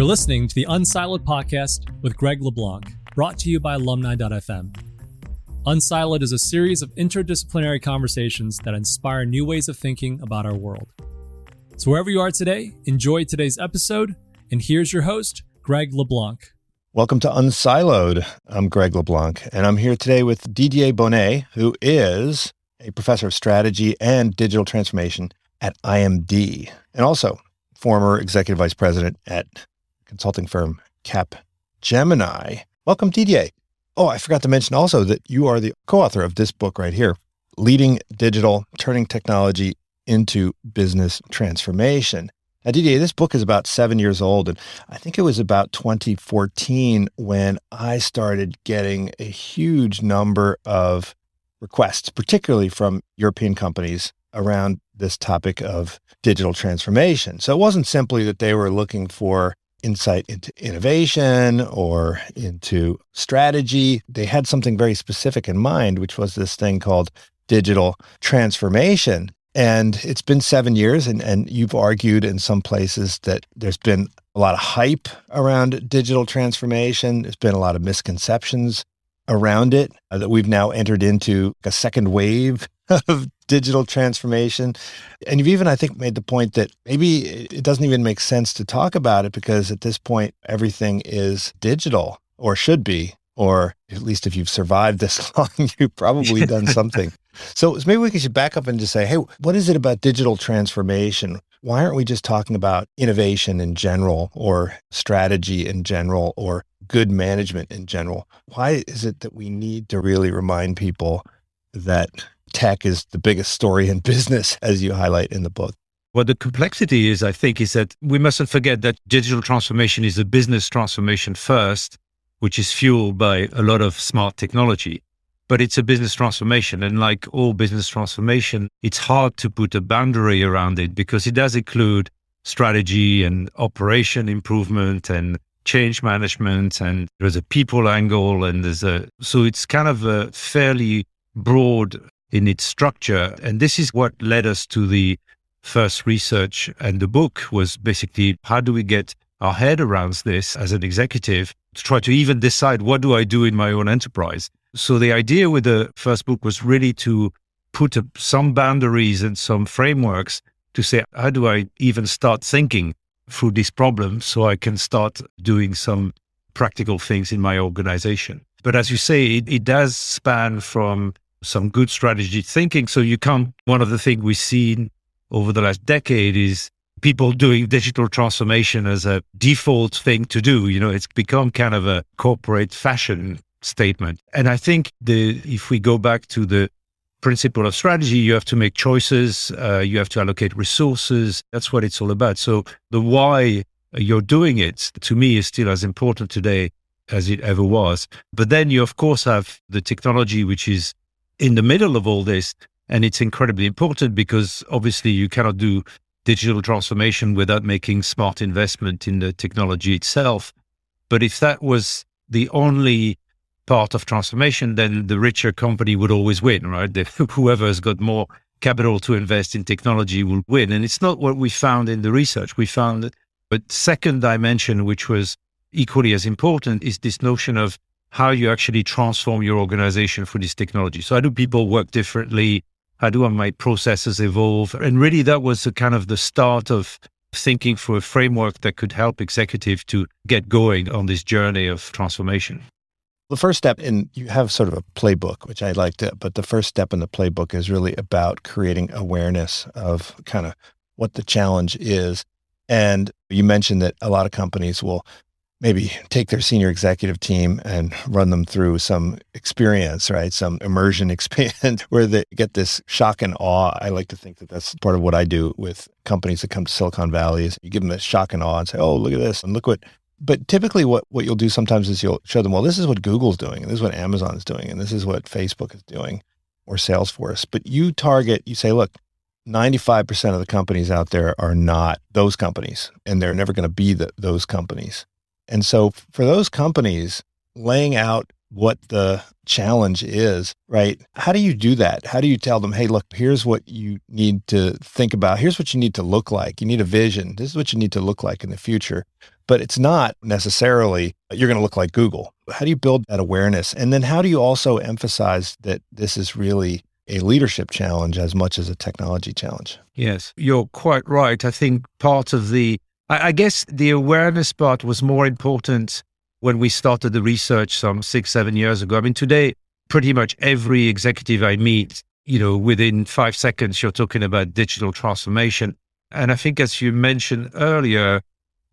You're listening to the Unsiloed podcast with Greg LeBlanc, brought to you by alumni.fm. Unsiloed is a series of interdisciplinary conversations that inspire new ways of thinking about our world. So, wherever you are today, enjoy today's episode. And here's your host, Greg LeBlanc. Welcome to Unsiloed. I'm Greg LeBlanc, and I'm here today with Didier Bonnet, who is a professor of strategy and digital transformation at IMD, and also former executive vice president at consulting firm Cap Gemini. Welcome, Didier. Oh, I forgot to mention also that you are the co author of this book right here Leading Digital, Turning Technology into Business Transformation. Now, Didier, this book is about seven years old, and I think it was about 2014 when I started getting a huge number of requests, particularly from European companies around this topic of digital transformation. So it wasn't simply that they were looking for insight into innovation or into strategy. They had something very specific in mind, which was this thing called digital transformation. And it's been seven years, and, and you've argued in some places that there's been a lot of hype around digital transformation. There's been a lot of misconceptions around it uh, that we've now entered into a second wave of digital transformation. And you've even, I think, made the point that maybe it doesn't even make sense to talk about it because at this point, everything is digital or should be, or at least if you've survived this long, you've probably done something. so maybe we can should back up and just say, hey, what is it about digital transformation? Why aren't we just talking about innovation in general or strategy in general or good management in general? Why is it that we need to really remind people that tech is the biggest story in business, as you highlight in the book. What the complexity is, I think, is that we mustn't forget that digital transformation is a business transformation first, which is fueled by a lot of smart technology. But it's a business transformation. And like all business transformation, it's hard to put a boundary around it because it does include strategy and operation improvement and change management. And there's a people angle. And there's a, so it's kind of a fairly broad in its structure. And this is what led us to the first research and the book was basically how do we get our head around this as an executive to try to even decide what do I do in my own enterprise. So the idea with the first book was really to put a, some boundaries and some frameworks to say, how do I even start thinking through these problems so I can start doing some practical things in my organization. But as you say, it, it does span from some good strategy thinking. So you can't, one of the things we've seen over the last decade is people doing digital transformation as a default thing to do. You know, it's become kind of a corporate fashion statement. And I think the, if we go back to the principle of strategy, you have to make choices, uh, you have to allocate resources. That's what it's all about. So the why you're doing it to me is still as important today as it ever was. But then you, of course, have the technology, which is in the middle of all this. And it's incredibly important because obviously you cannot do digital transformation without making smart investment in the technology itself. But if that was the only part of transformation, then the richer company would always win, right? The, whoever has got more capital to invest in technology will win. And it's not what we found in the research. We found that, but second dimension, which was equally as important, is this notion of how you actually transform your organization for this technology. So how do people work differently? How do my processes evolve? And really that was the kind of the start of thinking for a framework that could help executive to get going on this journey of transformation. The first step, and you have sort of a playbook, which I like to, but the first step in the playbook is really about creating awareness of kind of what the challenge is. And you mentioned that a lot of companies will maybe take their senior executive team and run them through some experience, right? Some immersion experience where they get this shock and awe. I like to think that that's part of what I do with companies that come to Silicon Valley is you give them a shock and awe and say, oh, look at this and look what. But typically, what, what you'll do sometimes is you'll show them, well, this is what Google's doing, and this is what Amazon's doing, and this is what Facebook is doing, or Salesforce. But you target, you say, look, 95% of the companies out there are not those companies, and they're never going to be the, those companies. And so for those companies, laying out what the challenge is, right? How do you do that? How do you tell them, hey, look, here's what you need to think about. Here's what you need to look like. You need a vision. This is what you need to look like in the future. But it's not necessarily you're going to look like Google. How do you build that awareness? And then how do you also emphasize that this is really a leadership challenge as much as a technology challenge? Yes, you're quite right. I think part of the, I, I guess the awareness part was more important when we started the research some six, seven years ago. I mean, today, pretty much every executive I meet, you know, within five seconds, you're talking about digital transformation. And I think, as you mentioned earlier,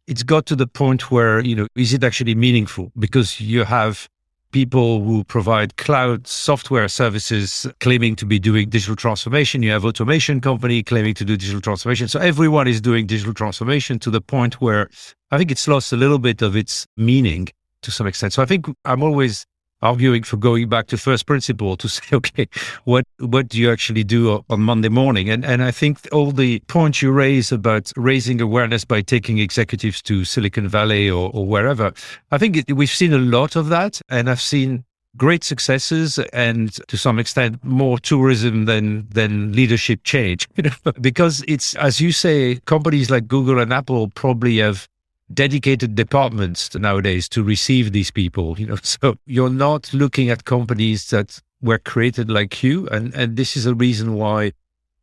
it's got to the point where, you know, is it actually meaningful? Because you have people who provide cloud software services claiming to be doing digital transformation. You have automation company claiming to do digital transformation. So everyone is doing digital transformation to the point where I think it's lost a little bit of its meaning to some extent. So I think I'm always arguing for going back to first principle to say, okay, what what do you actually do on Monday morning? And and I think all the points you raise about raising awareness by taking executives to Silicon Valley or, or wherever, I think it, we've seen a lot of that, and I've seen great successes and to some extent more tourism than than leadership change because it's as you say companies like google and apple probably have dedicated departments nowadays to receive these people you know. So you're not looking at companies that were created like you and and this is a reason why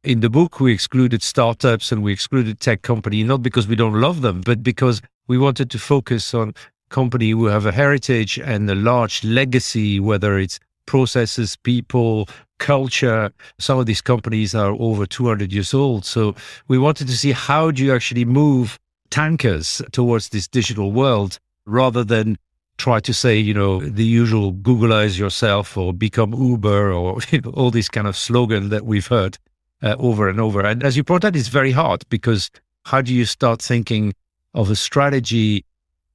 in the book we excluded startups and we excluded tech company not because we don't love them but because we wanted to focus on company who have a heritage and a large legacy whether it's processes people culture. Some of these companies are over 200 years old. So we wanted to see how do you actually move tankers towards this digital world rather than try to say, you know, the usual Googleize yourself or become Uber or you know, all these kind of slogan that we've heard uh, over and over. And as you point out, it's very hard because how do you start thinking of a strategy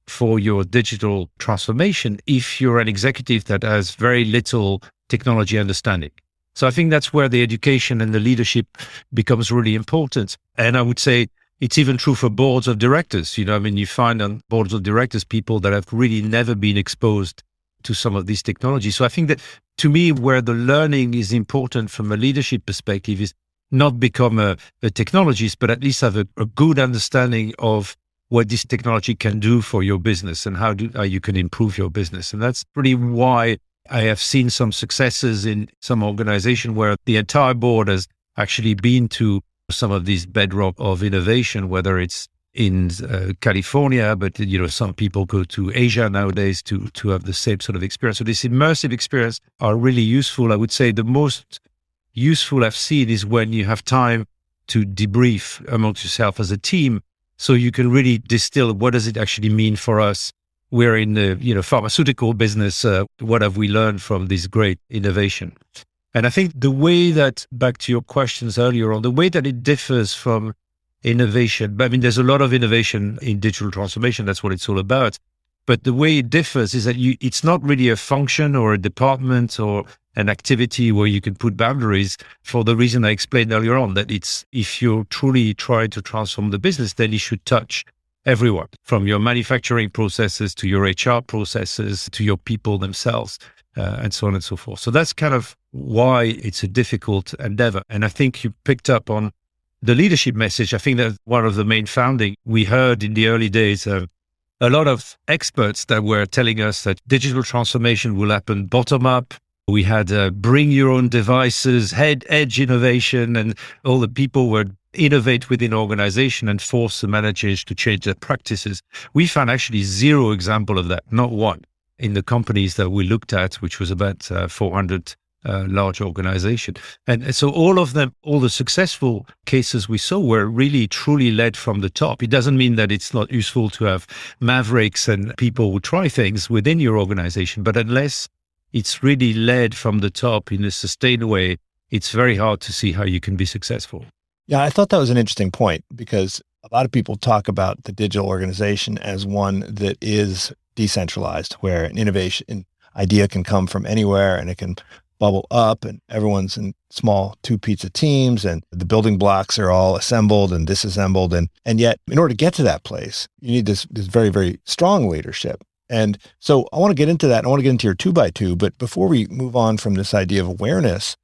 for your digital transformation if you're an executive that has very little technology understanding? So I think that's where the education and the leadership becomes really important. And I would say it's even true for boards of directors. You know, I mean, you find on boards of directors people that have really never been exposed to some of these technologies. So I think that to me, where the learning is important from a leadership perspective is not become a, a technologist, but at least have a, a, good understanding of what this technology can do for your business and how, do, how you can improve your business. And that's really why I have seen some successes in some organization where the entire board has actually been to some of these bedrock of innovation, whether it's in uh, California, but you know some people go to Asia nowadays to to have the same sort of experience. So these immersive experience are really useful. I would say the most useful I've seen is when you have time to debrief amongst yourself as a team, so you can really distill what does it actually mean for us. We're in the you know pharmaceutical business. Uh, what have we learned from this great innovation? And I think the way that, back to your questions earlier on, the way that it differs from innovation, I mean, there's a lot of innovation in digital transformation. That's what it's all about. But the way it differs is that you, it's not really a function or a department or an activity where you can put boundaries for the reason I explained earlier on that it's, if you're truly trying to transform the business, then you should touch everyone from your manufacturing processes to your HR processes to your people themselves uh, and so on and so forth. So that's kind of why it's a difficult endeavor. And I think you picked up on the leadership message. I think that one of the main founding we heard in the early days. Uh, a lot of experts that were telling us that digital transformation will happen bottom up. We had uh, bring your own devices, head edge innovation, and all the people were innovate within organization and force the managers to change their practices. We found actually zero example of that, not one in the companies that we looked at, which was about uh, 400 uh, large organization. And so all of them, all the successful cases we saw were really truly led from the top. It doesn't mean that it's not useful to have mavericks and people who try things within your organization, but unless it's really led from the top in a sustained way, it's very hard to see how you can be successful. Yeah, I thought that was an interesting point because a lot of people talk about the digital organization as one that is decentralized, where an innovation idea can come from anywhere and it can bubble up and everyone's in small two pizza teams and the building blocks are all assembled and disassembled and and yet in order to get to that place you need this this very very strong leadership And so I want to get into that. I want to get into your two by two. But before we move on from this idea of awareness,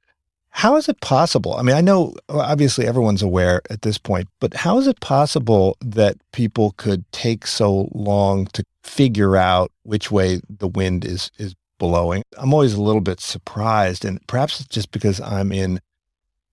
how is it possible? I mean, I know obviously everyone's aware at this point, but how is it possible that people could take so long to figure out which way the wind is is blowing? I'm always a little bit surprised, and perhaps it's just because I'm in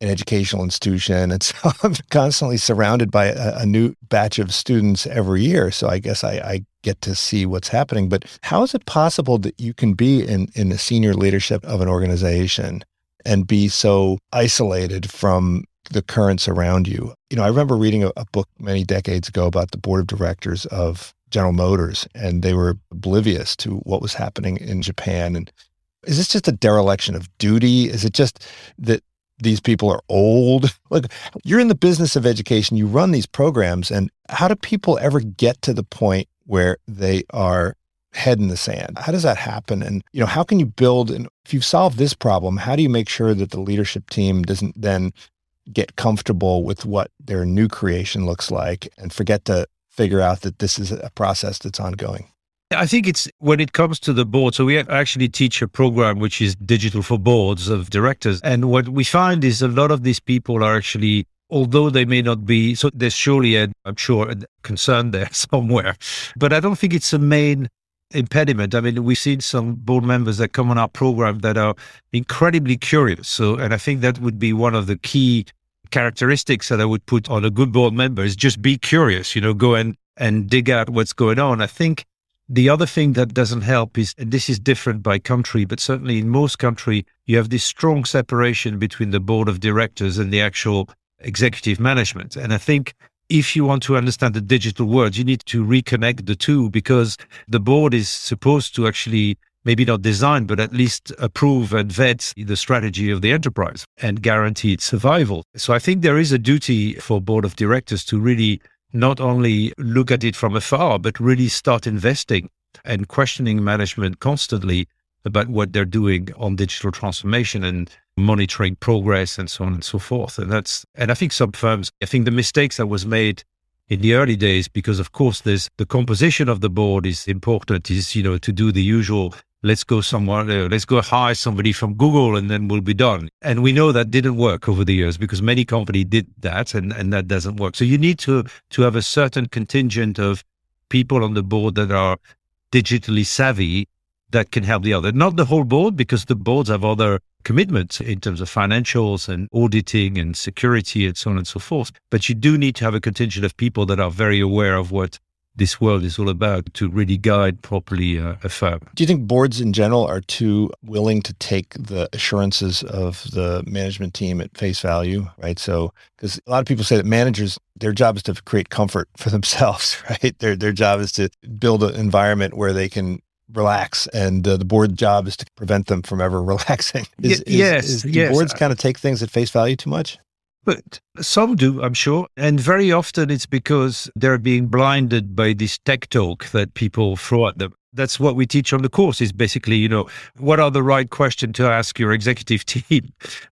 an educational institution, and so I'm constantly surrounded by a, a new batch of students every year. So I guess I, I get to see what's happening. But how is it possible that you can be in in the senior leadership of an organization? And be so isolated from the currents around you. You know, I remember reading a, a, book many decades ago about the board of directors of General Motors, and they were oblivious to what was happening in Japan. And is this just a dereliction of duty? Is it just that these people are old? Like, you're in the business of education, you run these programs, and how do people ever get to the point where they are head in the sand. How does that happen? And, you know, how can you build, and if you've solved this problem, how do you make sure that the leadership team doesn't then get comfortable with what their new creation looks like and forget to figure out that this is a process that's ongoing? I think it's when it comes to the board. So we actually teach a program which is digital for boards of directors. And what we find is a lot of these people are actually although they may not be so there's surely a i'm sure a concern there somewhere but i don't think it's a main impediment. I mean, we've seen some board members that come on our program that are incredibly curious. So, and I think that would be one of the key characteristics that I would put on a good board member is just be curious, you know, go and, and dig out what's going on. I think the other thing that doesn't help is, and this is different by country, but certainly in most country, you have this strong separation between the board of directors and the actual executive management. And I think if you want to understand the digital world, you need to reconnect the two because the board is supposed to actually maybe not design, but at least approve and vet the strategy of the enterprise and guarantee its survival. So I think there is a duty for board of directors to really not only look at it from afar, but really start investing and questioning management constantly about what they're doing on digital transformation and monitoring progress and so on and so forth. And that's, and I think some firms, I think the mistakes that was made in the early days, because of course there's the composition of the board is important, is, you know, to do the usual, let's go somewhere, uh, let's go hire somebody from Google and then we'll be done. And we know that didn't work over the years because many companies did that and, and that doesn't work. So you need to, to have a certain contingent of people on the board that are digitally savvy that can help the other. Not the whole board, because the boards have other commitments in terms of financials and auditing and security and so on and so forth. But you do need to have a contingent of people that are very aware of what this world is all about to really guide properly uh, a firm. Do you think boards in general are too willing to take the assurances of the management team at face value, right? So, because a lot of people say that managers, their job is to create comfort for themselves, right? Their their job is to build an environment where they can relax, and uh, the board job is to prevent them from ever relaxing. Is, y- yes, is, yes. boards kind of take things at face value too much? But some do, I'm sure. And very often it's because they're being blinded by this tech talk that people throw at them. That's what we teach on the course is basically, you know, what are the right questions to ask your executive team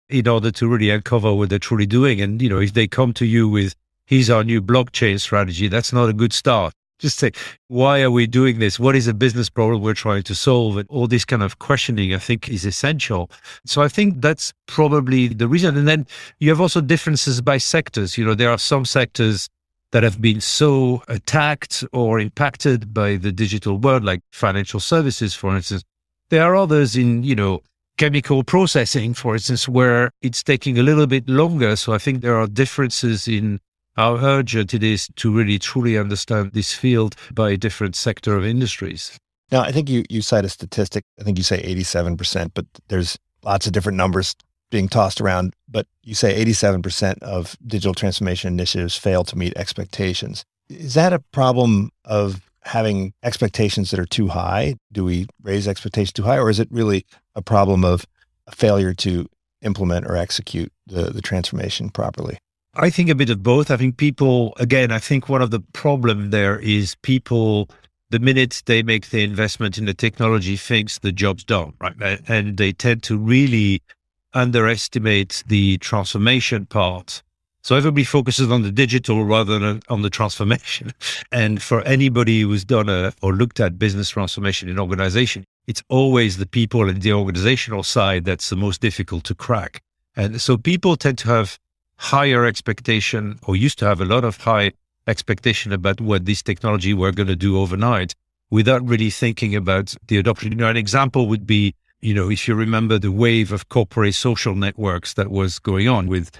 in order to really uncover what they're truly doing. And, you know, if they come to you with, here's our new blockchain strategy, that's not a good start just say, why are we doing this? What is a business problem we're trying to solve? And all this kind of questioning, I think, is essential. So I think that's probably the reason. And then you have also differences by sectors. You know, there are some sectors that have been so attacked or impacted by the digital world, like financial services, for instance. There are others in, you know, chemical processing, for instance, where it's taking a little bit longer. So I think there are differences in how urgent it is to really truly understand this field by a different sector of industries. Now, I think you, you cite a statistic. I think you say 87%, but there's lots of different numbers being tossed around. But you say 87% of digital transformation initiatives fail to meet expectations. Is that a problem of having expectations that are too high? Do we raise expectations too high? Or is it really a problem of a failure to implement or execute the, the transformation properly? I think a bit of both. I think people, again, I think one of the problem there is people, the minute they make the investment in the technology, thinks the job's done, right? And they tend to really underestimate the transformation part So everybody focuses on the digital rather than on the transformation. And for anybody who's done a, or looked at business transformation in organization, it's always the people and the organizational side that's the most difficult to crack. And so people tend to have higher expectation or used to have a lot of high expectation about what this technology were going to do overnight without really thinking about the adoption. You know, an example would be, you know, if you remember the wave of corporate social networks that was going on with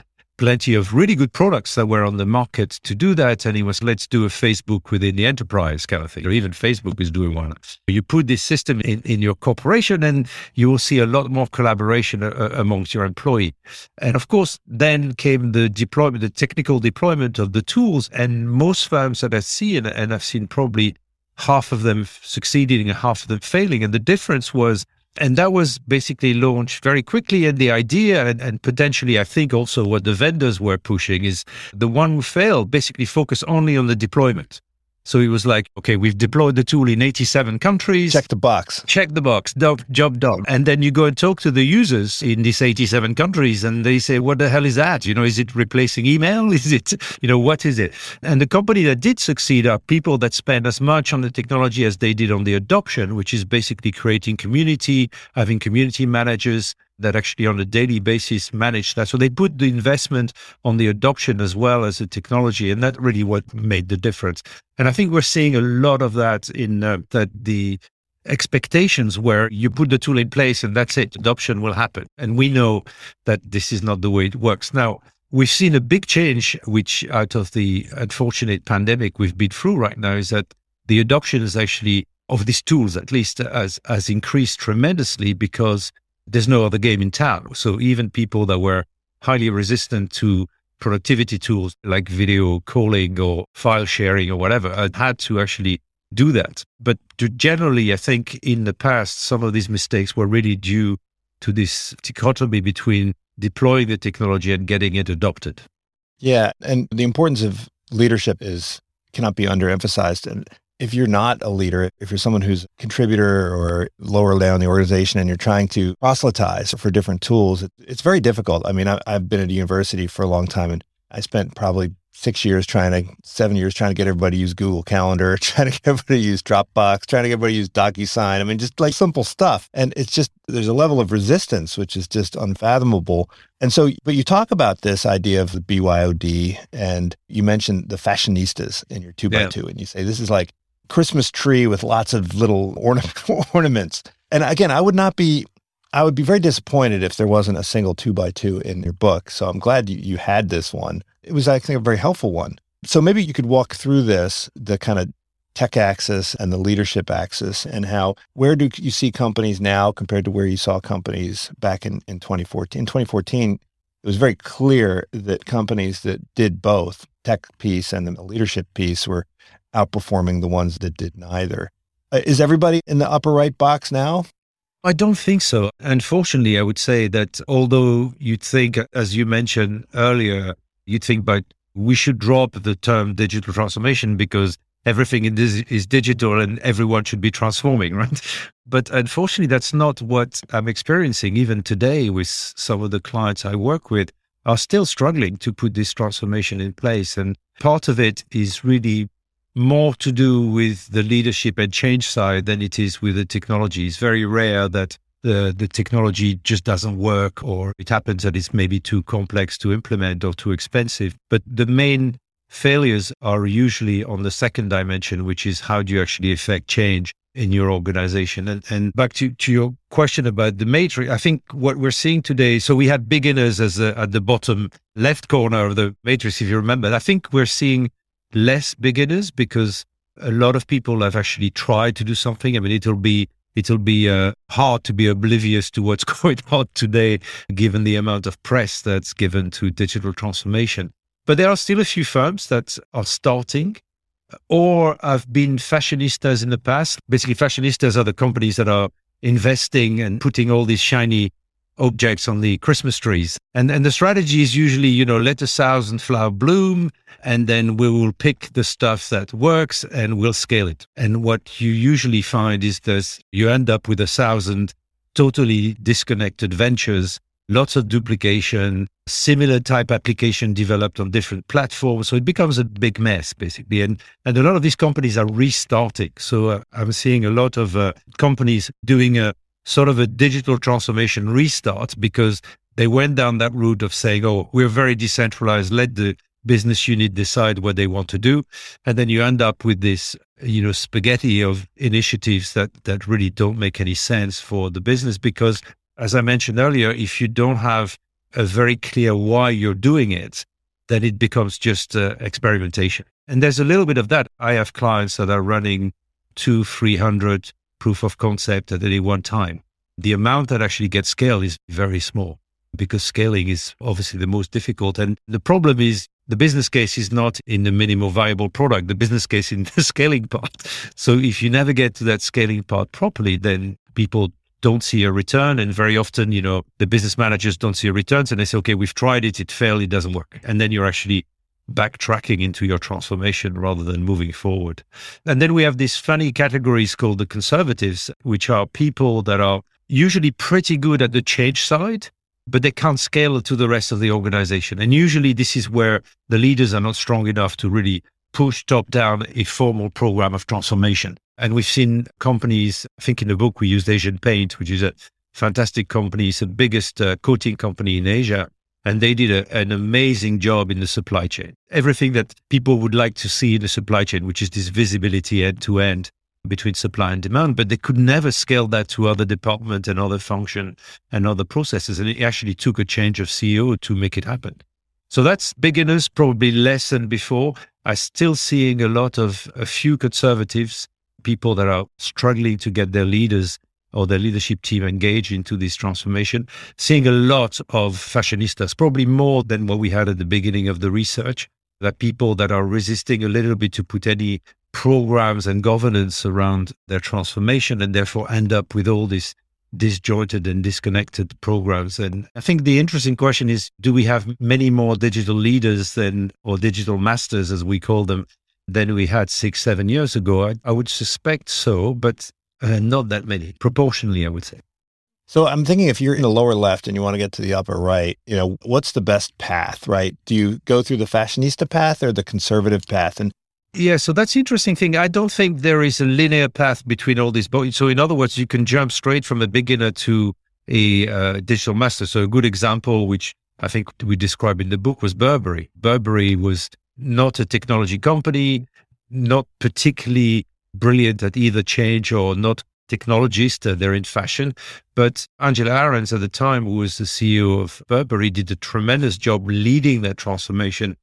plenty of really good products that were on the market to do that. And it was, let's do a Facebook within the enterprise kind of thing, or even Facebook is doing one. You put this system in, in your corporation and you will see a lot more collaboration uh, amongst your employee. And of course, then came the deployment, the technical deployment of the tools. And most firms that I've seen, and I've seen probably half of them succeeding and half of them failing. And the difference was and that was basically launched very quickly. And the idea, and, and, potentially, I think also what the vendors were pushing is the one who failed basically focus only on the deployment. So he was like, okay, we've deployed the tool in 87 countries. Check the box. Check the box. Job done. And then you go and talk to the users in these 87 countries and they say, what the hell is that? You know, is it replacing email? Is it, you know, what is it? And the company that did succeed are people that spend as much on the technology as they did on the adoption, which is basically creating community, having community managers, that actually on a daily basis manage that. So they put the investment on the adoption as well as the technology, and that really what made the difference. And I think we're seeing a lot of that in uh, that the expectations where you put the tool in place and that's it, adoption will happen. And we know that this is not the way it works. Now, we've seen a big change, which out of the unfortunate pandemic we've been through right now, is that the adoption is actually of these tools, at least, has, has increased tremendously because there's no other game in town. So even people that were highly resistant to productivity tools like video calling or file sharing or whatever uh, had to actually do that. But generally, I think in the past, some of these mistakes were really due to this dichotomy between deploying the technology and getting it adopted. Yeah. And the importance of leadership is cannot be underemphasized. And if you're not a leader, if you're someone who's a contributor or lower down the organization and you're trying to proselytize for different tools, it, it's very difficult. I mean, I, I've been at a university for a long time and I spent probably six years trying to, seven years trying to get everybody to use Google Calendar, trying to get everybody to use Dropbox, trying to get everybody to use DocuSign. I mean, just like simple stuff. And it's just, there's a level of resistance, which is just unfathomable. And so, but you talk about this idea of the BYOD and you mentioned the fashionistas in your two by two, and you say this is like Christmas tree with lots of little ornaments. And again, I would not be, I would be very disappointed if there wasn't a single two by two in your book. So I'm glad you, you had this one. It was, I think, a very helpful one. So maybe you could walk through this, the kind of tech axis and the leadership axis, and how, where do you see companies now compared to where you saw companies back in, in 2014? In 2014, it was very clear that companies that did both tech piece and the leadership piece were outperforming the ones that did neither. Uh, is everybody in the upper right box now? I don't think so. Unfortunately, I would say that although you'd think, as you mentioned earlier, you'd think, but we should drop the term digital transformation because everything is digital and everyone should be transforming, right? But unfortunately, that's not what I'm experiencing even today with some of the clients I work with are still struggling to put this transformation in place. And part of it is really more to do with the leadership and change side than it is with the technology. It's very rare that the, the technology just doesn't work or it happens that it's maybe too complex to implement or too expensive. But the main failures are usually on the second dimension, which is how do you actually affect change in your organization? And, and back to, to your question about the matrix, I think what we're seeing today, so we had beginners as a, at the bottom left corner of the matrix, if you remember. I think we're seeing less beginners because a lot of people have actually tried to do something. I mean, it'll be it'll be uh, hard to be oblivious to what's going on today, given the amount of press that's given to digital transformation. But there are still a few firms that are starting or have been fashionistas in the past. Basically, fashionistas are the companies that are investing and putting all these shiny objects on the Christmas trees. And and the strategy is usually, you know, let a thousand flower bloom, and then we will pick the stuff that works and we'll scale it. And what you usually find is that you end up with a thousand totally disconnected ventures lots of duplication, similar type application developed on different platforms. So it becomes a big mess, basically. And, and a lot of these companies are restarting. So uh, I'm seeing a lot of uh, companies doing a sort of a digital transformation restart because they went down that route of saying, oh, we're very decentralized. Let the business unit decide what they want to do. And then you end up with this, you know, spaghetti of initiatives that, that really don't make any sense for the business. Because as I mentioned earlier, if you don't have a very clear why you're doing it, then it becomes just uh, experimentation. And there's a little bit of that. I have clients that are running two, 300 proof of concept at any one time. The amount that actually gets scaled is very small because scaling is obviously the most difficult. And the problem is the business case is not in the minimal viable product. The business case in the scaling part. So if you never get to that scaling part properly, then people don't see a return. And very often, you know, the business managers don't see a return. And they say, okay, we've tried it. It failed. It doesn't work. And then you're actually backtracking into your transformation rather than moving forward. And then we have these funny categories called the conservatives, which are people that are usually pretty good at the change side, but they can't scale to the rest of the organization. And usually this is where the leaders are not strong enough to really push top down a formal program of transformation. And we've seen companies, I think in the book we used Asian Paint, which is a fantastic company. It's the biggest uh, coating company in Asia. And they did a, an amazing job in the supply chain. Everything that people would like to see in the supply chain, which is this visibility end to end between supply and demand, but they could never scale that to other departments and other function and other processes. And it actually took a change of CEO to make it happen. So that's beginners, probably less than before. I'm still seeing a lot of a few conservatives, people that are struggling to get their leaders or the leadership team engaged into this transformation. Seeing a lot of fashionistas, probably more than what we had at the beginning of the research, that people that are resisting a little bit to put any programs and governance around their transformation and therefore end up with all these disjointed and disconnected programs. And I think the interesting question is do we have many more digital leaders than, or digital masters as we call them, than we had six, seven years ago? I, I would suspect so, but uh, not that many, proportionally, I would say. So I'm thinking if you're in the lower left and you want to get to the upper right, you know, what's the best path, right? Do you go through the fashionista path or the conservative path? And yeah, so that's interesting thing. I don't think there is a linear path between all these. So in other words, you can jump straight from a beginner to a uh, digital master. So a good example, which I think we described in the book, was Burberry. Burberry was not a technology company, not particularly brilliant at either change or not technologist. Uh, they're in fashion. But Angela Ahrendts at the time, who was the CEO of Burberry, did a tremendous job leading that transformation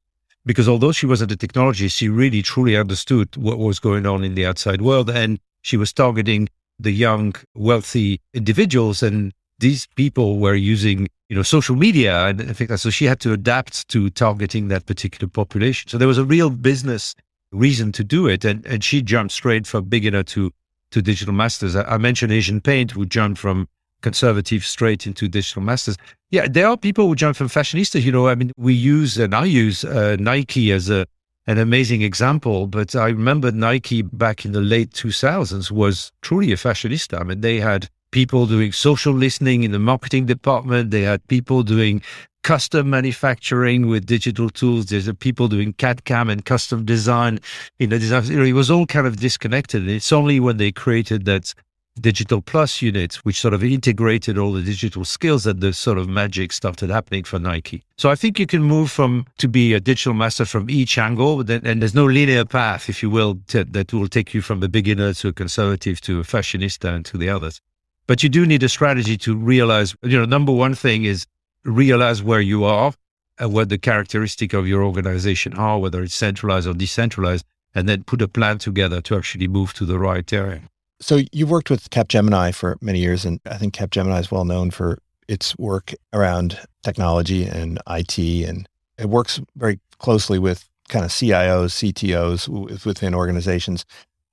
because although she wasn't a technologist, she really truly understood what was going on in the outside world. And she was targeting the young, wealthy individuals. And these people were using, you know, social media. And I think that so she had to adapt to targeting that particular population. So there was a real business reason to do it. And, and she jumped straight from beginner to, to digital masters. I, I mentioned Asian Paint, who jumped from conservative straight into digital masters. Yeah, there are people who jump from fashionista. You know, I mean, we use and I use uh, Nike as a an amazing example, but I remember Nike back in the late 2000s was truly a fashionista. I mean, they had people doing social listening in the marketing department. They had people doing custom manufacturing with digital tools. There's people doing CAD CAM and custom design in the design. You know, it was all kind of disconnected. It's only when they created that digital plus unit, which sort of integrated all the digital skills that the sort of magic started happening for Nike. So I think you can move from to be a digital master from each angle, and there's no linear path, if you will, to, that will take you from a beginner to a conservative to a fashionista and to the others. But you do need a strategy to realize, you know, number one thing is realize where you are and what the characteristic of your organization are, whether it's centralized or decentralized, and then put a plan together to actually move to the right area. So you've worked with Capgemini for many years, and I think Capgemini is well known for its work around technology and IT, and it works very closely with kind of CIOs, CTOs within organizations.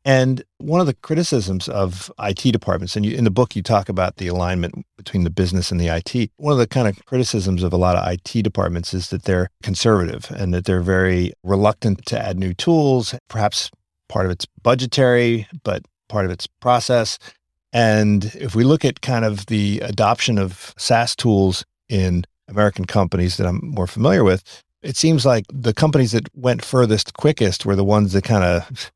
And one of the criticisms of IT departments, and you, in the book, you talk about the alignment between the business and the IT. One of the kind of criticisms of a lot of IT departments is that they're conservative and that they're very reluctant to add new tools. Perhaps part of it's budgetary, but part of its process. And if we look at kind of the adoption of SaaS tools in American companies that I'm more familiar with, it seems like the companies that went furthest quickest were the ones that kind of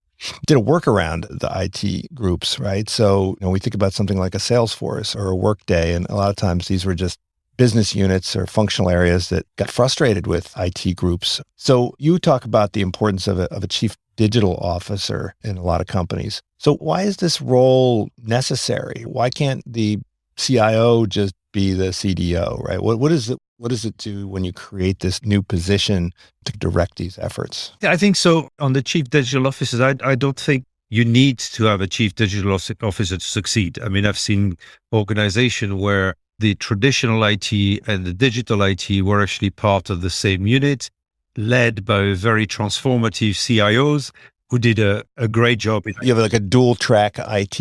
did a workaround the IT groups, right? So, you know, we think about something like a Salesforce or a Workday, and a lot of times these were just business units or functional areas that got frustrated with IT groups. So, you talk about the importance of a, of a chief digital officer in a lot of companies. So, why is this role necessary? Why can't the CIO just be the CDO, right? What what is it what does it do when you create this new position to direct these efforts? I think so. On the chief digital officers, I, I don't think you need to have a chief digital officer to succeed. I mean, I've seen organization where the traditional IT and the digital IT were actually part of the same unit, led by very transformative CIOs who did a, a great job. you have like a dual track IT.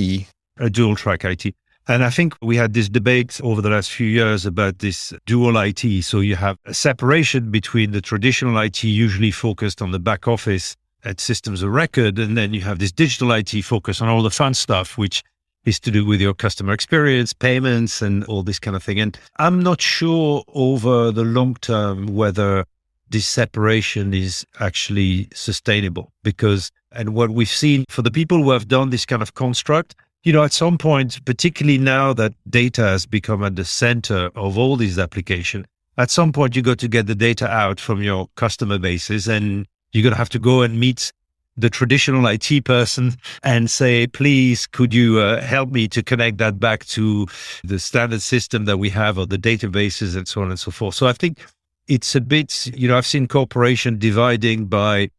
A dual track IT. And I think we had this debate over the last few years about this dual IT. So you have a separation between the traditional IT, usually focused on the back office at systems of record, and then you have this digital IT focus on all the fun stuff, which is to do with your customer experience, payments, and all this kind of thing. And I'm not sure over the long term whether this separation is actually sustainable because, and what we've seen for the people who have done this kind of construct, you know, at some point, particularly now that data has become at the center of all these applications, at some point you got to get the data out from your customer bases and you're going to have to go and meet the traditional IT person and say, please, could you uh, help me to connect that back to the standard system that we have or the databases and so on and so forth. So I think it's a bit, you know, I've seen corporation dividing by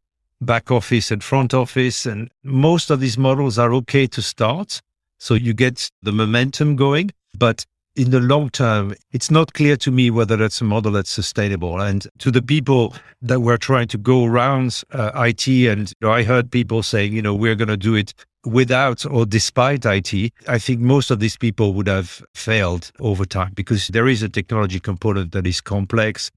back office and front office, and most of these models are okay to start. So you get the momentum going. But in the long term, it's not clear to me whether that's a model that's sustainable. And to the people that were trying to go around uh, IT, and you know, I heard people saying, you know, we're going to do it without or despite IT, I think most of these people would have failed over time because there is a technology component that is complex.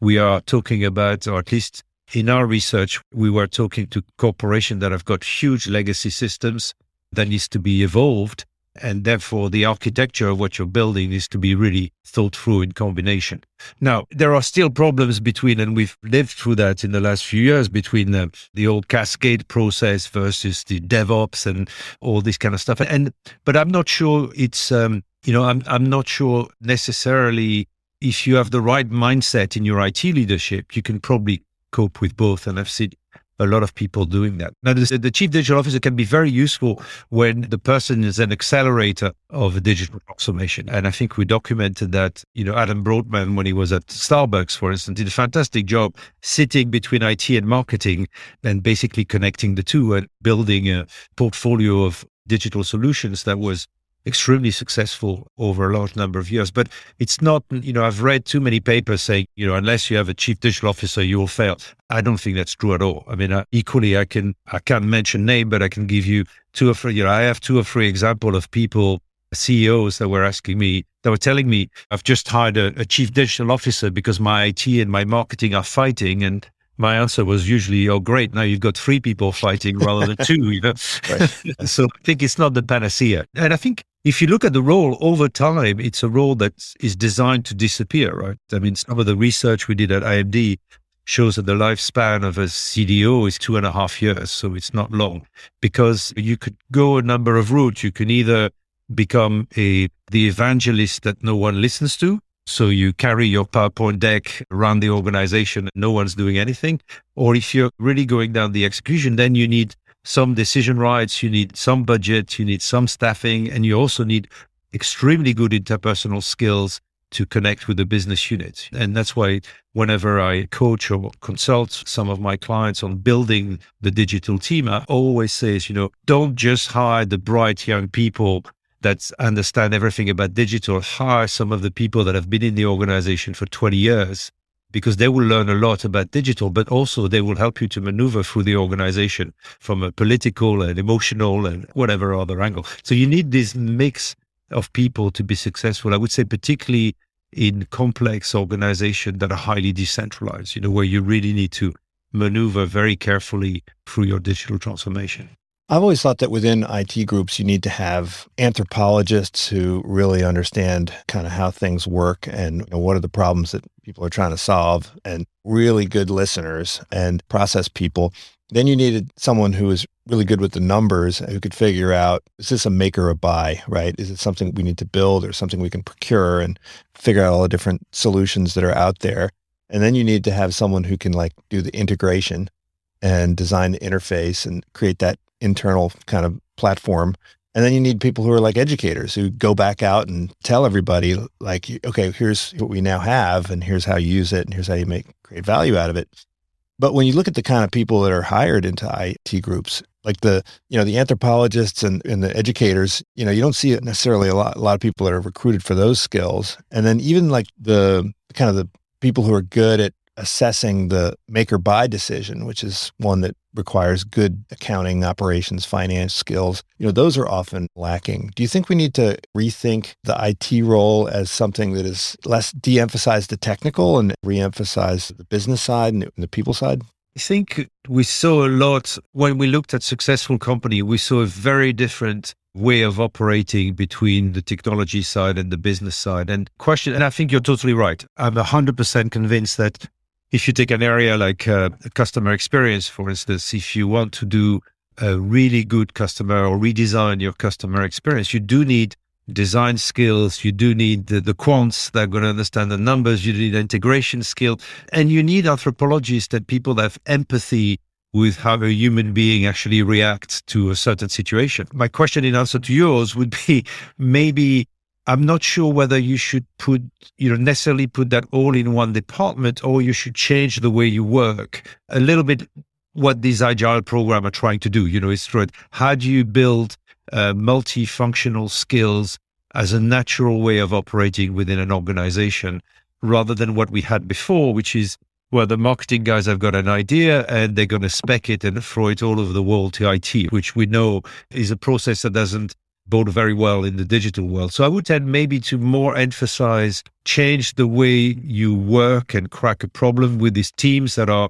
We are talking about, or at least in our research, we were talking to corporations that have got huge legacy systems that needs to be evolved. And therefore, the architecture of what you're building needs to be really thought through in combination. Now, there are still problems between, and we've lived through that in the last few years between the, the old cascade process versus the DevOps and all this kind of stuff. And, but I'm not sure it's, um, you know, I'm, I'm not sure necessarily if you have the right mindset in your IT leadership, you can probably cope with both. And I've seen a lot of people doing that. Now, the, the, chief digital officer can be very useful when the person is an accelerator of a digital transformation. And I think we documented that, you know, Adam Brotman, when he was at Starbucks, for instance, did a fantastic job sitting between IT and marketing and basically connecting the two and building a portfolio of digital solutions that was extremely successful over a large number of years. But it's not, you know, I've read too many papers saying, you know, unless you have a chief digital officer, you will fail. I don't think that's true at all. I mean, uh, equally, I can, I can't mention name, but I can give you two or three, you know, I have two or three example of people, CEOs that were asking me, that were telling me, I've just hired a, a chief digital officer because my IT and my marketing are fighting. And my answer was usually, "Oh, great! Now you've got three people fighting rather than two." You know, so I think it's not the panacea. And I think if you look at the role over time, it's a role that is designed to disappear. Right? I mean, some of the research we did at IMD shows that the lifespan of a CDO is two and a half years, so it's not long. Because you could go a number of routes. You can either become a the evangelist that no one listens to, so you carry your PowerPoint deck around the organization, no one's doing anything. Or if you're really going down the execution, then you need some decision rights, you need some budget, you need some staffing, and you also need extremely good interpersonal skills to connect with the business unit. And that's why whenever I coach or consult some of my clients on building the digital team, I always say, you know, don't just hire the bright young people that understand everything about digital hire some of the people that have been in the organization for 20 years because they will learn a lot about digital, but also they will help you to maneuver through the organization from a political and emotional and whatever other angle. So you need this mix of people to be successful. I would say particularly in complex organizations that are highly decentralized, you know, where you really need to maneuver very carefully through your digital transformation. I've always thought that within IT groups, you need to have anthropologists who really understand kind of how things work and you know, what are the problems that people are trying to solve, and really good listeners and process people. Then you needed someone who was really good with the numbers who could figure out is this a make or a buy, right? Is it something we need to build or something we can procure and figure out all the different solutions that are out there? And then you need to have someone who can like do the integration and design the interface and create that internal kind of platform. And then you need people who are like educators who go back out and tell everybody like, okay, here's what we now have and here's how you use it and here's how you make create value out of it. But when you look at the kind of people that are hired into IT groups, like the you know the anthropologists and, and the educators, you know, you don't see it necessarily a lot a lot of people that are recruited for those skills. And then even like the kind of the people who are good at assessing the make or buy decision, which is one that requires good accounting, operations, finance skills, you know, those are often lacking. Do you think we need to rethink the IT role as something that is less de-emphasize the technical and re-emphasize the business side and the people side? I think we saw a lot when we looked at successful company, we saw a very different way of operating between the technology side and the business side. And question, and I think you're totally right. I'm 100% convinced that if you take an area like uh, customer experience, for instance, if you want to do a really good customer or redesign your customer experience, you do need design skills. You do need the, the quants that are going to understand the numbers. You need integration skill and you need anthropologists and people that have empathy with how a human being actually reacts to a certain situation. My question in answer to yours would be maybe I'm not sure whether you should put, you know, necessarily put that all in one department or you should change the way you work a little bit. What these agile program are trying to do, you know, is right. How do you build uh, multifunctional skills as a natural way of operating within an organization rather than what we had before, which is well, the marketing guys have got an idea and they're going to spec it and throw it all over the world to IT, which we know is a process that doesn't bode very well in the digital world. So I would tend maybe to more emphasize change the way you work and crack a problem with these teams that are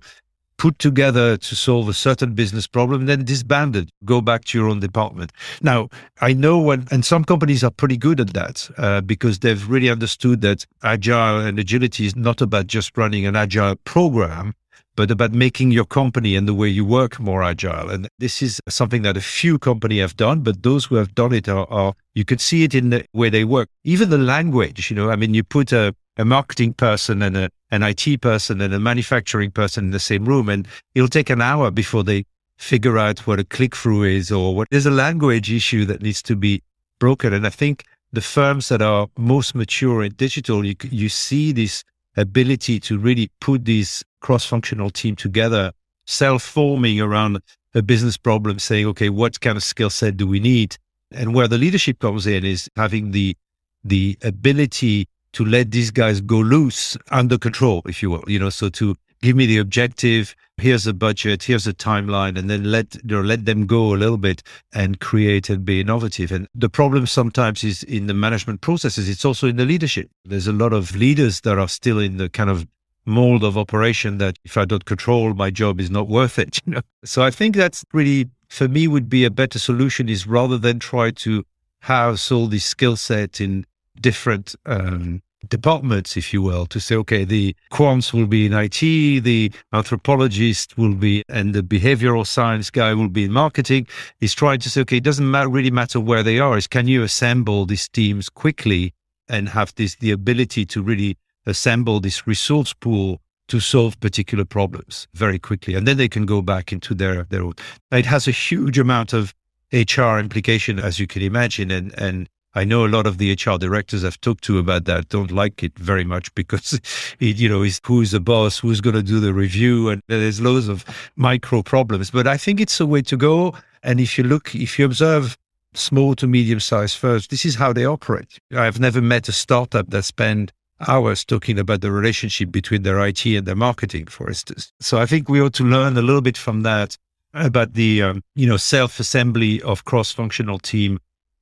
put together to solve a certain business problem, then disbanded, go back to your own department. Now, I know when, and some companies are pretty good at that uh, because they've really understood that agile and agility is not about just running an agile program, but about making your company and the way you work more agile. And this is something that a few companies have done, but those who have done it are, are you could see it in the way they work. Even the language, you know, I mean, you put a, a marketing person and a, an IT person and a manufacturing person in the same room, and it'll take an hour before they figure out what a click through is or what there's a language issue that needs to be broken. And I think the firms that are most mature in digital, you, you see this ability to really put these cross-functional team together, self-forming around a business problem, saying, okay, what kind of skill set do we need? And where the leadership comes in is having the the ability to let these guys go loose under control, if you will, you know, so to give me the objective, here's a budget, here's a timeline, and then let you know, let them go a little bit and create and be innovative. And the problem sometimes is in the management processes, it's also in the leadership. There's a lot of leaders that are still in the kind of mold of operation that if I don't control, my job is not worth it. You know? So I think that's really, for me, would be a better solution is rather than try to house all these skill sets in different um, departments, if you will, to say, okay, the quants will be in IT, the anthropologist will be, and the behavioral science guy will be in marketing. is trying to say, okay, it doesn't matter, really matter where they are. Is can you assemble these teams quickly and have this the ability to really assemble this resource pool to solve particular problems very quickly. And then they can go back into their, their own. It has a huge amount of HR implication, as you can imagine. And, and I know a lot of the HR directors I've talked to about that don't like it very much because it, you know, is who's the boss, who's going to do the review, and there's loads of micro problems. But I think it's a way to go. And if you look, if you observe small to medium sized firms, this is how they operate. I've never met a startup that spend hours talking about the relationship between their IT and their marketing, for instance. So I think we ought to learn a little bit from that about the um, you know self assembly of cross functional team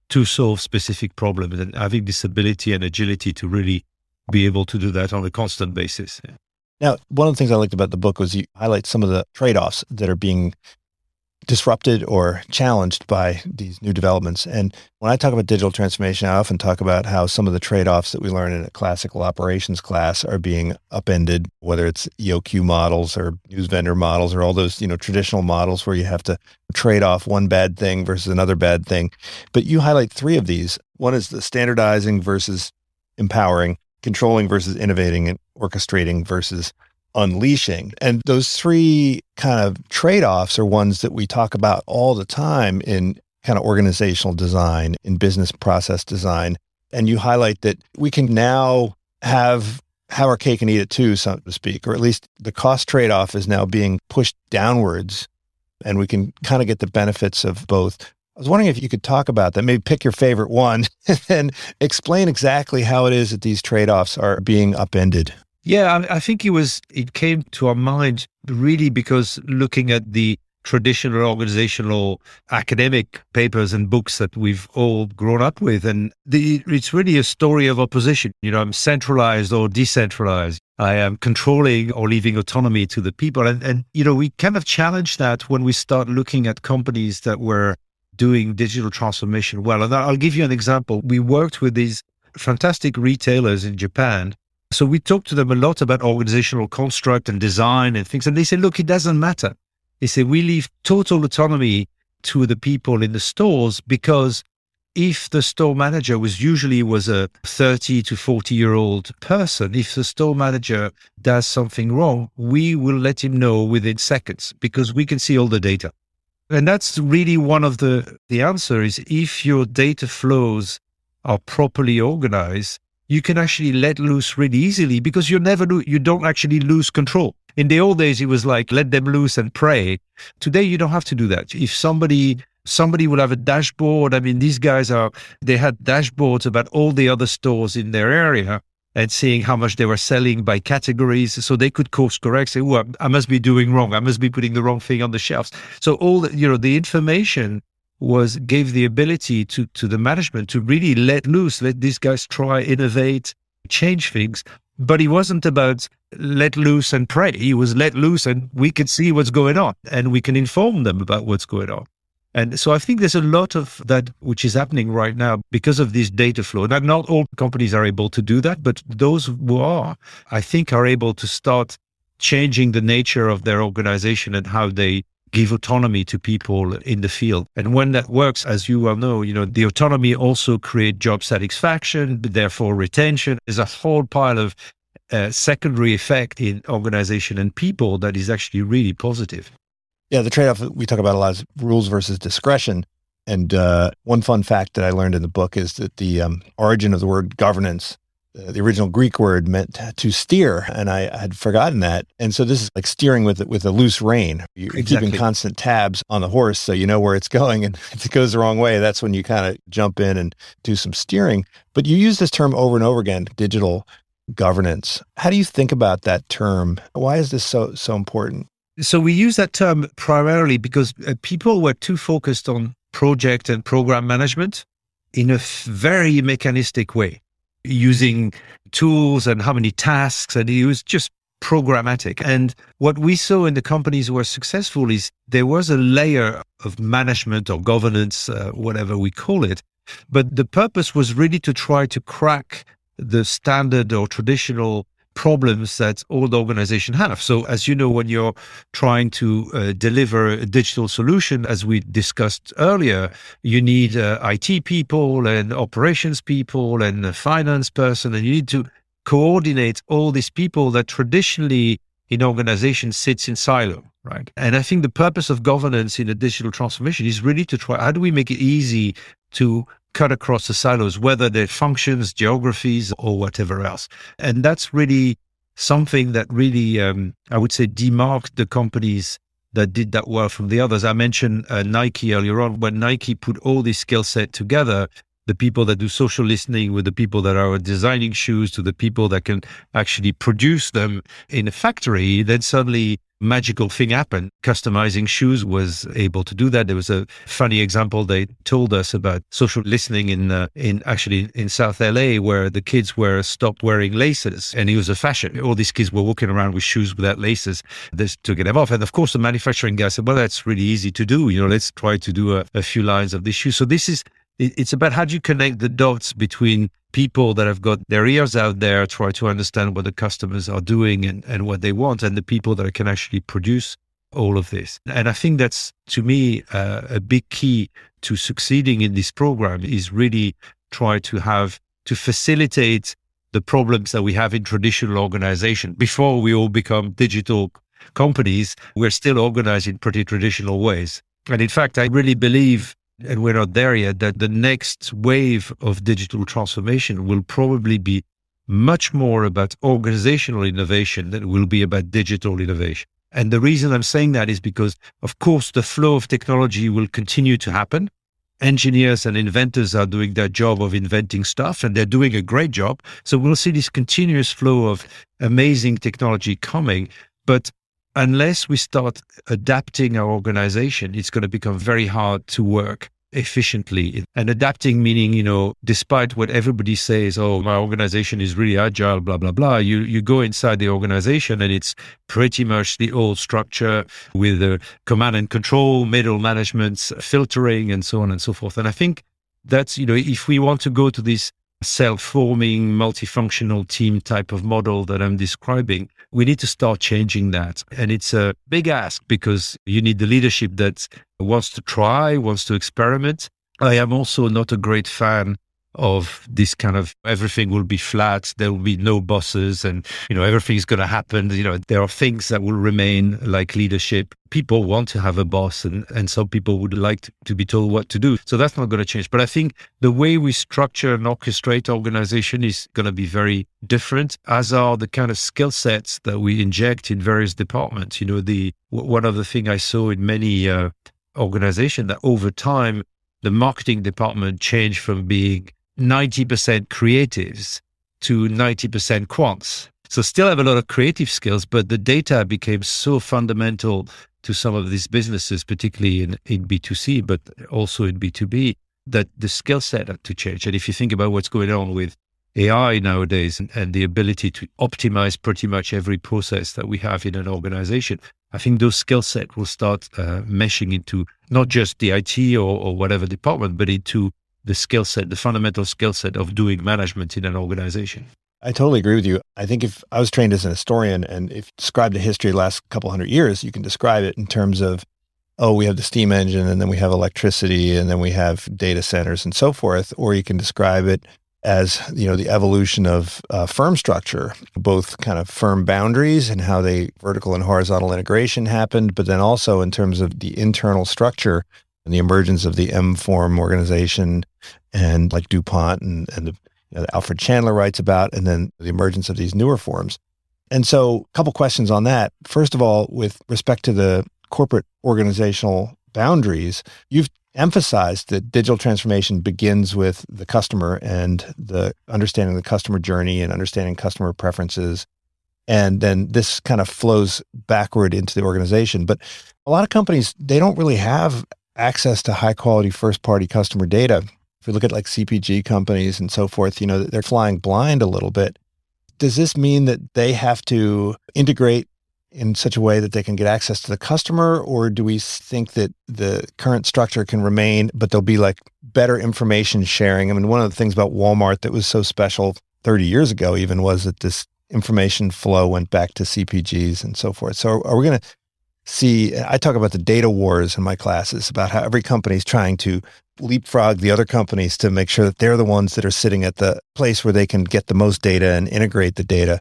to solve specific problems and having this ability and agility to really be able to do that on a constant basis. Now, one of the things I liked about the book was you highlight some of the trade offs that are being disrupted or challenged by these new developments. And when I talk about digital transformation, I often talk about how some of the trade offs that we learn in a classical operations class are being upended, whether it's EOQ models or news vendor models or all those, you know, traditional models where you have to trade off one bad thing versus another bad thing. But you highlight three of these. One is the standardizing versus empowering, controlling versus innovating, and orchestrating versus unleashing. And those three kind of trade offs are ones that we talk about all the time in kind of organizational design, in business process design. And you highlight that we can now have have our cake and eat it too, so to speak, or at least the cost trade off is now being pushed downwards and we can kind of get the benefits of both. I was wondering if you could talk about that, maybe pick your favorite one and explain exactly how it is that these trade offs are being upended. Yeah, I, think it was, it came to our mind really because looking at the traditional organizational academic papers and books that we've all grown up with. And the, it's really a story of opposition. You know, I'm centralized or decentralized. I am controlling or leaving autonomy to the people. And, and, you know, we kind of challenge that when we start looking at companies that were doing digital transformation well. And I'll give you an example. We worked with these fantastic retailers in Japan so we talked to them a lot about organizational construct and design and things. And they said, look, it doesn't matter. They said, we leave total autonomy to the people in the stores because if the store manager was usually was a 30 to 40 year old person, if the store manager does something wrong, we will let him know within seconds because we can see all the data. And that's really one of the, the answer is if your data flows are properly organized, you can actually let loose really easily because you never lo- you don't actually lose control. In the old days, it was like let them loose and pray. Today, you don't have to do that. If somebody somebody would have a dashboard, I mean, these guys are they had dashboards about all the other stores in their area and seeing how much they were selling by categories, so they could course correct. Say, "Oh, I must be doing wrong. I must be putting the wrong thing on the shelves." So all the, you know, the information was gave the ability to to the management to really let loose, let these guys try, innovate, change things. But he wasn't about let loose and pray. He was let loose and we could see what's going on and we can inform them about what's going on. And so I think there's a lot of that which is happening right now because of this data flow. Now, not all companies are able to do that, but those who are, I think, are able to start changing the nature of their organization and how they give autonomy to people in the field. And when that works, as you well know, you know, the autonomy also create job satisfaction, therefore retention. There's a whole pile of uh, secondary effect in organization and people that is actually really positive. Yeah, the trade-off we talk about a lot is rules versus discretion. And uh, one fun fact that I learned in the book is that the um, origin of the word governance the original Greek word meant to steer, and I had forgotten that. And so this is like steering with with a loose rein. You're exactly. keeping constant tabs on the horse, so you know where it's going. And if it goes the wrong way, that's when you kind of jump in and do some steering. But you use this term over and over again: digital governance. How do you think about that term? Why is this so so important? So we use that term primarily because uh, people were too focused on project and program management in a very mechanistic way using tools and how many tasks, and it was just programmatic. And what we saw in the companies who were successful is there was a layer of management or governance, uh, whatever we call it. But the purpose was really to try to crack the standard or traditional problems that all the organization have. So as you know, when you're trying to uh, deliver a digital solution, as we discussed earlier, you need uh, IT people and operations people and a finance person, and you need to coordinate all these people that traditionally in organizations sits in silo, right? And I think the purpose of governance in a digital transformation is really to try, how do we make it easy to cut across the silos, whether they're functions, geographies, or whatever else. And that's really something that really, um, I would say, demarked the companies that did that well from the others. I mentioned uh, Nike earlier on. When Nike put all these skill set together, the people that do social listening with the people that are designing shoes to the people that can actually produce them in a factory, then suddenly magical thing happened. Customizing shoes was able to do that. There was a funny example they told us about social listening in uh, in actually in South LA where the kids were stopped wearing laces and it was a fashion. All these kids were walking around with shoes without laces. They took them off. And of course the manufacturing guy said, well, that's really easy to do. You know, let's try to do a, a few lines of this shoe. So this is it's about how do you connect the dots between people that have got their ears out there, try to understand what the customers are doing and, and what they want, and the people that can actually produce all of this. And I think that's, to me, uh, a big key to succeeding in this program is really try to have to facilitate the problems that we have in traditional organization before we all become digital companies. We're still organized in pretty traditional ways. And in fact, I really believe and we're not there yet, that the next wave of digital transformation will probably be much more about organizational innovation than it will be about digital innovation. And the reason I'm saying that is because, of course, the flow of technology will continue to happen. Engineers and inventors are doing their job of inventing stuff and they're doing a great job. So we'll see this continuous flow of amazing technology coming. But unless we start adapting our organization, it's going to become very hard to work efficiently. And adapting meaning, you know, despite what everybody says, oh, my organization is really agile, blah, blah, blah, you, you go inside the organization and it's pretty much the old structure with the command and control, middle management, filtering, and so on and so forth. And I think that's, you know, if we want to go to this self-forming multifunctional team type of model that I'm describing, we need to start changing that. And it's a big ask because you need the leadership that wants to try, wants to experiment. I am also not a great fan of this kind of everything will be flat, there will be no bosses, and you know everything's going to happen. You know there are things that will remain like leadership. People want to have a boss, and and some people would like to, to be told what to do. So that's not going to change. But I think the way we structure and orchestrate organization is going to be very different, as are the kind of skill sets that we inject in various departments. You know, the one of the thing I saw in many uh, organizations that over time the marketing department changed from being 90% creatives to 90% quants. So still have a lot of creative skills, but the data became so fundamental to some of these businesses, particularly in, in B2C, but also in B2B, that the skill set had to change. And if you think about what's going on with AI nowadays and, and the ability to optimize pretty much every process that we have in an organization, I think those skill set will start uh, meshing into not just the IT or, or whatever department, but into the skill set, the fundamental skill set of doing management in an organization. I totally agree with you. I think if I was trained as an historian and if you describe the history the last couple hundred years, you can describe it in terms of, oh, we have the steam engine and then we have electricity and then we have data centers and so forth. Or you can describe it as, you know, the evolution of uh, firm structure, both kind of firm boundaries and how they vertical and horizontal integration happened, but then also in terms of the internal structure and the emergence of the M form organization and like DuPont and, and the, you know, Alfred Chandler writes about, and then the emergence of these newer forms. And so, a couple questions on that. First of all, with respect to the corporate organizational boundaries, you've emphasized that digital transformation begins with the customer and the understanding the customer journey and understanding customer preferences. And then this kind of flows backward into the organization. But a lot of companies, they don't really have access to high quality first party customer data. If we look at like CPG companies and so forth, you know, they're flying blind a little bit. Does this mean that they have to integrate in such a way that they can get access to the customer? Or do we think that the current structure can remain, but there'll be like better information sharing? I mean, one of the things about Walmart that was so special 30 years ago even was that this information flow went back to CPGs and so forth. So are we going to see, I talk about the data wars in my classes about how every company is trying to leapfrog the other companies to make sure that they're the ones that are sitting at the place where they can get the most data and integrate the data.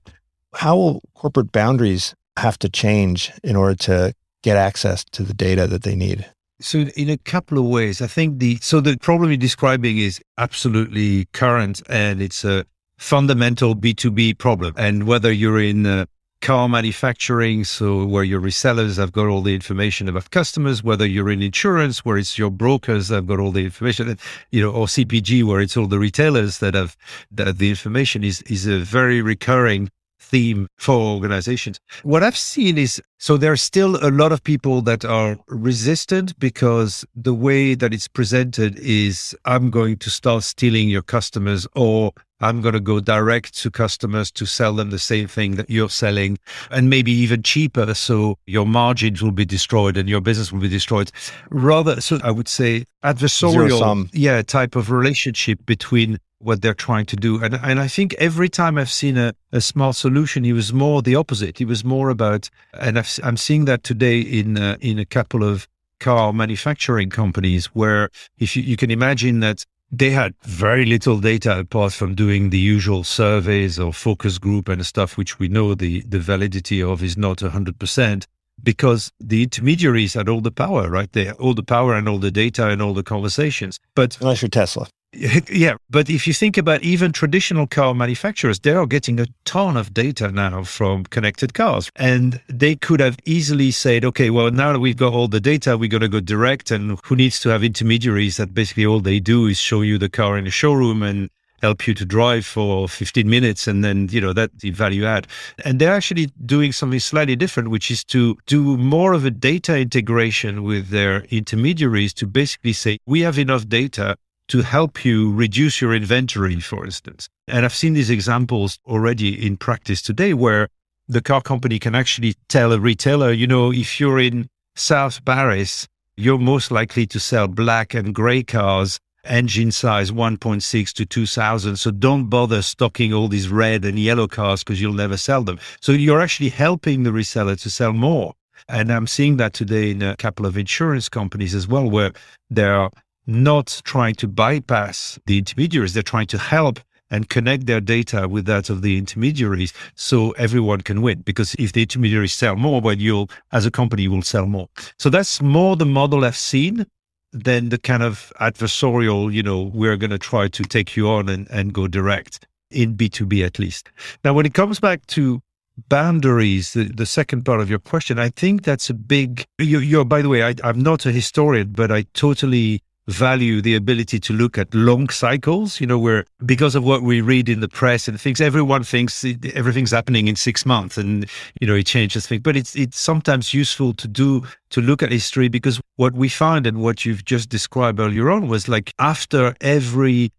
How will corporate boundaries have to change in order to get access to the data that they need? So, in a couple of ways, I think the so the problem you're describing is absolutely current, and it's a fundamental B2B problem. And whether you're in uh, car manufacturing, so where your resellers have got all the information about customers, whether you're in insurance, where it's your brokers that have got all the information, you know, or CPG, where it's all the retailers that have that the information is is a very recurring theme for organizations. What I've seen is so there are still a lot of people that are resistant because the way that it's presented is I'm going to start stealing your customers or I'm going to go direct to customers to sell them the same thing that you're selling and maybe even cheaper. So your margins will be destroyed and your business will be destroyed. Rather, so I would say adversarial, yeah, type of relationship between what they're trying to do. And, and I think every time I've seen a, a smart solution, it was more the opposite. It was more about, and i am seeing that today in, uh, in a couple of car manufacturing companies where if you, you can imagine that they had very little data apart from doing the usual surveys or focus group and stuff, which we know the, the validity of is not 100% because the intermediaries had all the power, right? They all the power and all the data and all the conversations. But unless you're Tesla. Yeah, but if you think about even traditional car manufacturers, they are getting a ton of data now from connected cars. And they could have easily said, okay, well, now that we've got all the data, we're going to go direct. And who needs to have intermediaries that basically all they do is show you the car in a showroom and help you to drive for 15 minutes and then you know that the value add and they're actually doing something slightly different which is to do more of a data integration with their intermediaries to basically say we have enough data to help you reduce your inventory, for instance. And I've seen these examples already in practice today where the car company can actually tell a retailer, you know, if you're in South Paris, you're most likely to sell black and gray cars, engine size 1.6 to 2000. So don't bother stocking all these red and yellow cars because you'll never sell them. So you're actually helping the reseller to sell more. And I'm seeing that today in a couple of insurance companies as well, where there are not trying to bypass the intermediaries. They're trying to help and connect their data with that of the intermediaries so everyone can win. Because if the intermediaries sell more, well, you'll, as a company, will sell more. So that's more the model I've seen than the kind of adversarial, you know, we're going to try to take you on and, and go direct in B2B at least. Now, when it comes back to boundaries, the, the second part of your question, I think that's a big, you, you're, by the way, I, I'm not a historian, but I totally value the ability to look at long cycles, you know, where because of what we read in the press and things, everyone thinks everything's happening in six months and, you know, it changes things. But it's, it's sometimes useful to do, to look at history because what we find and what you've just described earlier on was like after every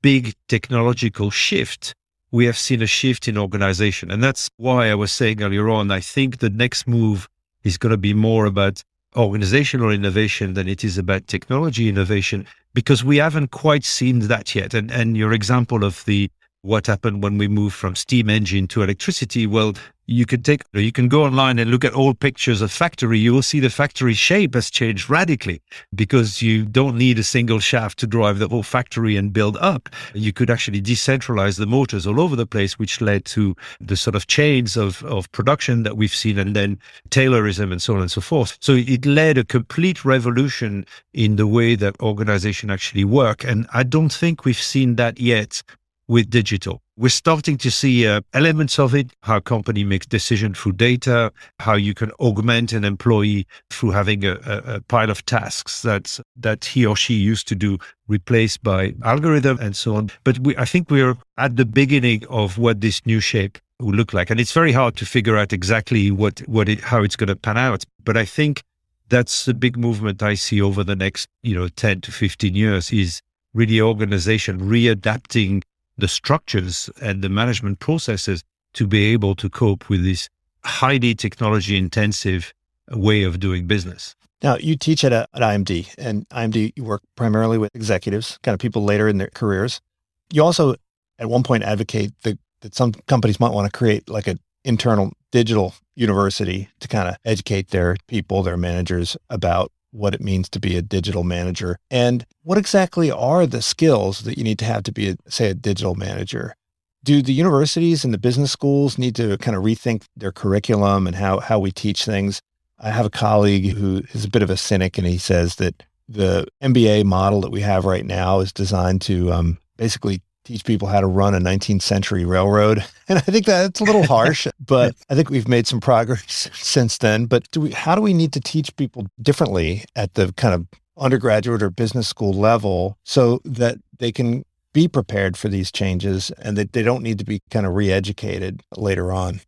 big technological shift, we have seen a shift in organization. And that's why I was saying earlier on, I think the next move is going to be more about organizational innovation than it is about technology innovation because we haven't quite seen that yet. And and your example of the what happened when we moved from steam engine to electricity, well, you can take you can go online and look at old pictures of factory. You will see the factory shape has changed radically because you don't need a single shaft to drive the whole factory and build up. You could actually decentralize the motors all over the place which led to the sort of chains of, of production that we've seen and then taylorism and so on and so forth. So it led a complete revolution in the way that organization actually work. And i don't think we've seen that yet with digital. We're starting to see uh, elements of it, how company makes decision through data, how you can augment an employee through having a, a, a, pile of tasks that, that he or she used to do replaced by algorithm and so on. But we, I think we're at the beginning of what this new shape will look like. And it's very hard to figure out exactly what, what it, how it's going to pan out. But I think that's the big movement I see over the next, you know, 10 to 15 years is really organization readapting the structures and the management processes to be able to cope with this highly technology intensive way of doing business. Now, you teach at, a, at IMD, and IMD, you work primarily with executives, kind of people later in their careers. You also, at one point, advocate the, that some companies might want to create like an internal digital university to kind of educate their people, their managers about what it means to be a digital manager and what exactly are the skills that you need to have to be, a, say, a digital manager. Do the universities and the business schools need to kind of rethink their curriculum and how, how we teach things? I have a colleague who is a bit of a cynic and he says that the MBA model that we have right now is designed to um, basically teach people how to run a 19th century railroad. And I think that's a little harsh, but I think we've made some progress since then. But do we, how do we need to teach people differently at the kind of undergraduate or business school level so that they can be prepared for these changes and that they don't need to be kind of re-educated later on?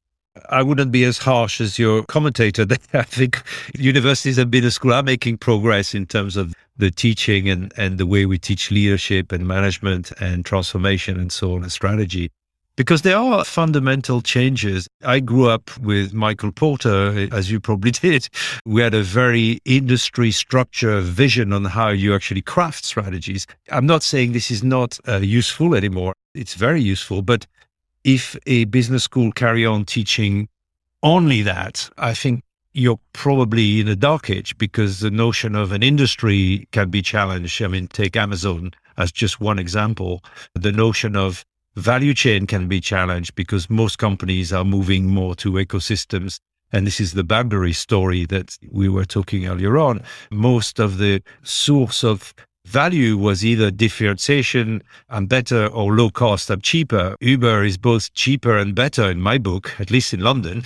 I wouldn't be as harsh as your commentator. I think universities and business school are making progress in terms of the teaching and, and the way we teach leadership and management and transformation and so on and strategy. Because there are fundamental changes. I grew up with Michael Porter, as you probably did. We had a very industry structure vision on how you actually craft strategies. I'm not saying this is not uh, useful anymore. It's very useful, but if a business school carry on teaching only that, I think you're probably in a dark age because the notion of an industry can be challenged. I mean, take Amazon as just one example. The notion of value chain can be challenged because most companies are moving more to ecosystems. And this is the boundary story that we were talking earlier on. Most of the source of value was either differentiation, I'm better, or low cost, I'm cheaper. Uber is both cheaper and better in my book, at least in London.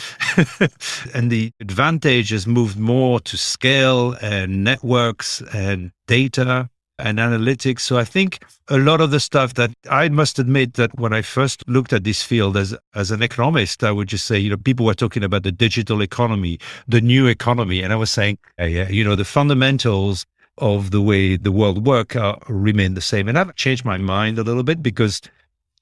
and the advantage has moved more to scale and networks and data and analytics. So I think a lot of the stuff that I must admit that when I first looked at this field as as an economist, I would just say, you know, people were talking about the digital economy, the new economy, and I was saying, yeah, you know, the fundamentals of the way the world work uh, remain the same. And I've changed my mind a little bit because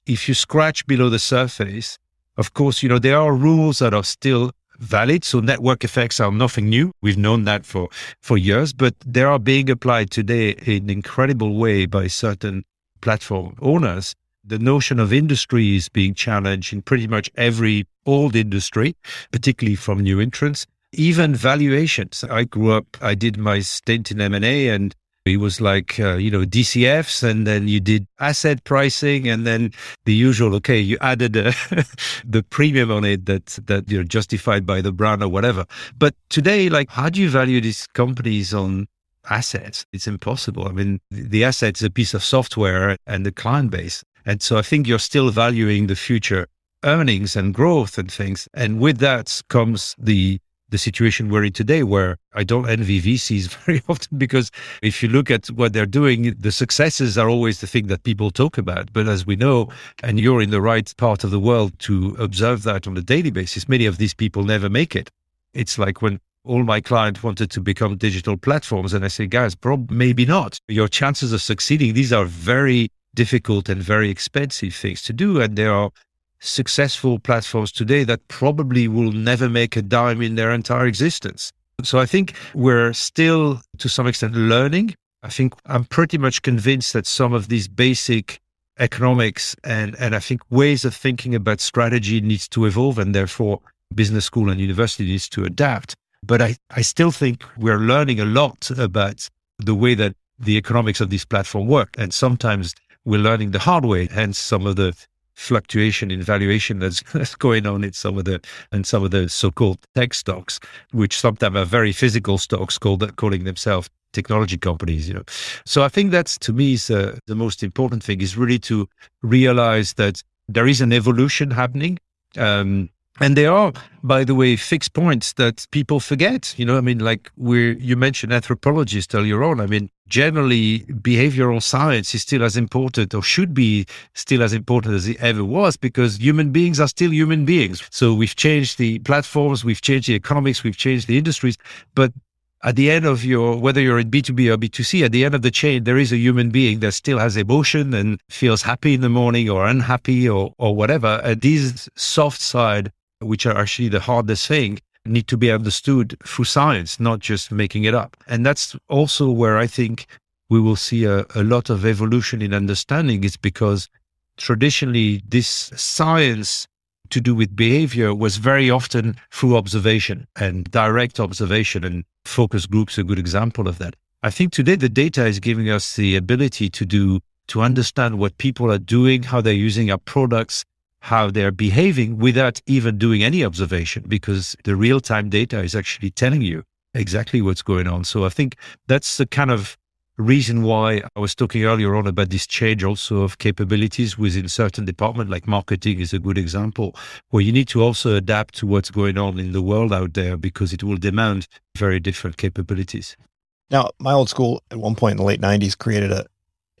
if you scratch below the surface, of course, you know, there are rules that are still valid. So network effects are nothing new. We've known that for, for years, but they are being applied today in an incredible way by certain platform owners. The notion of industry is being challenged in pretty much every old industry, particularly from new entrants even valuations. I grew up, I did my stint in M&A and it was like, uh, you know, DCFs and then you did asset pricing and then the usual, okay, you added uh, the premium on it that, that you're justified by the brand or whatever. But today, like, how do you value these companies on assets? It's impossible. I mean, the asset is a piece of software and the client base. And so I think you're still valuing the future earnings and growth and things. And with that comes the the situation we're in today, where I don't envy VCs very often because if you look at what they're doing, the successes are always the thing that people talk about. But as we know, and you're in the right part of the world to observe that on a daily basis, many of these people never make it. It's like when all my clients wanted to become digital platforms, and I say, guys, prob- maybe not. Your chances of succeeding, these are very difficult and very expensive things to do. And there are successful platforms today that probably will never make a dime in their entire existence. So I think we're still to some extent learning. I think I'm pretty much convinced that some of these basic economics and, and I think ways of thinking about strategy needs to evolve and therefore business school and university needs to adapt. But I, I still think we're learning a lot about the way that the economics of this platform work. And sometimes we're learning the hard way, hence some of the fluctuation in valuation that's, that's going on in some of the and some of the so-called tech stocks, which sometimes are very physical stocks called calling themselves technology companies. You know, so I think that's to me is uh, the most important thing is really to realize that there is an evolution happening. Um, and there are, by the way, fixed points that people forget. You know, I mean, like we you mentioned anthropologists earlier on. I mean, generally, behavioral science is still as important, or should be still as important as it ever was, because human beings are still human beings. So we've changed the platforms, we've changed the economics, we've changed the industries, but at the end of your whether you're in b2b or b2c at the end of the chain there is a human being that still has emotion and feels happy in the morning or unhappy or or whatever and these soft side which are actually the hardest thing, need to be understood through science, not just making it up. And that's also where I think we will see a, a lot of evolution in understanding is because traditionally this science to do with behavior was very often through observation and direct observation and focus groups a good example of that. I think today the data is giving us the ability to do to understand what people are doing, how they're using our products, how they're behaving without even doing any observation because the real time data is actually telling you exactly what's going on. So I think that's the kind of reason why I was talking earlier on about this change also of capabilities within certain department, like marketing is a good example, where you need to also adapt to what's going on in the world out there because it will demand very different capabilities. Now, my old school at one point in the late 90s created a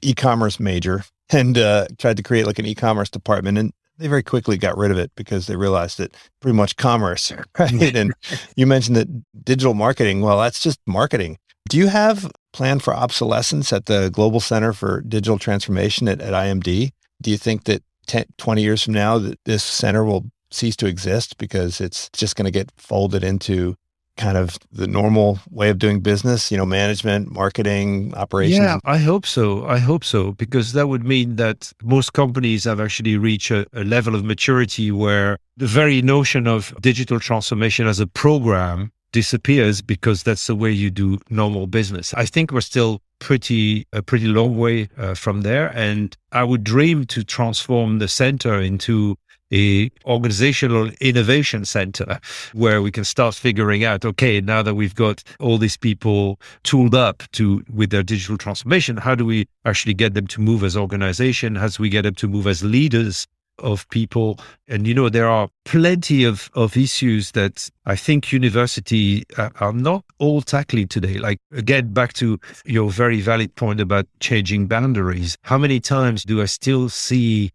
e-commerce major and uh, tried to create like an e-commerce department. And they very quickly got rid of it because they realized that pretty much commerce, right? and you mentioned that digital marketing. Well, that's just marketing. Do you have plan for obsolescence at the Global Center for Digital Transformation at, at IMD? Do you think that 10, 20 years from now that this center will cease to exist because it's just going to get folded into kind of the normal way of doing business, you know, management, marketing, operations? Yeah, I hope so. I hope so, because that would mean that most companies have actually reached a, a level of maturity where the very notion of digital transformation as a program disappears because that's the way you do normal business. I think we're still pretty a pretty long way uh, from there and I would dream to transform the center into a organizational innovation center where we can start figuring out okay now that we've got all these people tooled up to with their digital transformation how do we actually get them to move as organization how do we get them to move as leaders of people. And, you know, there are plenty of, of issues that I think university uh, are not all tackling today. Like, again, back to your very valid point about changing boundaries. How many times do I still see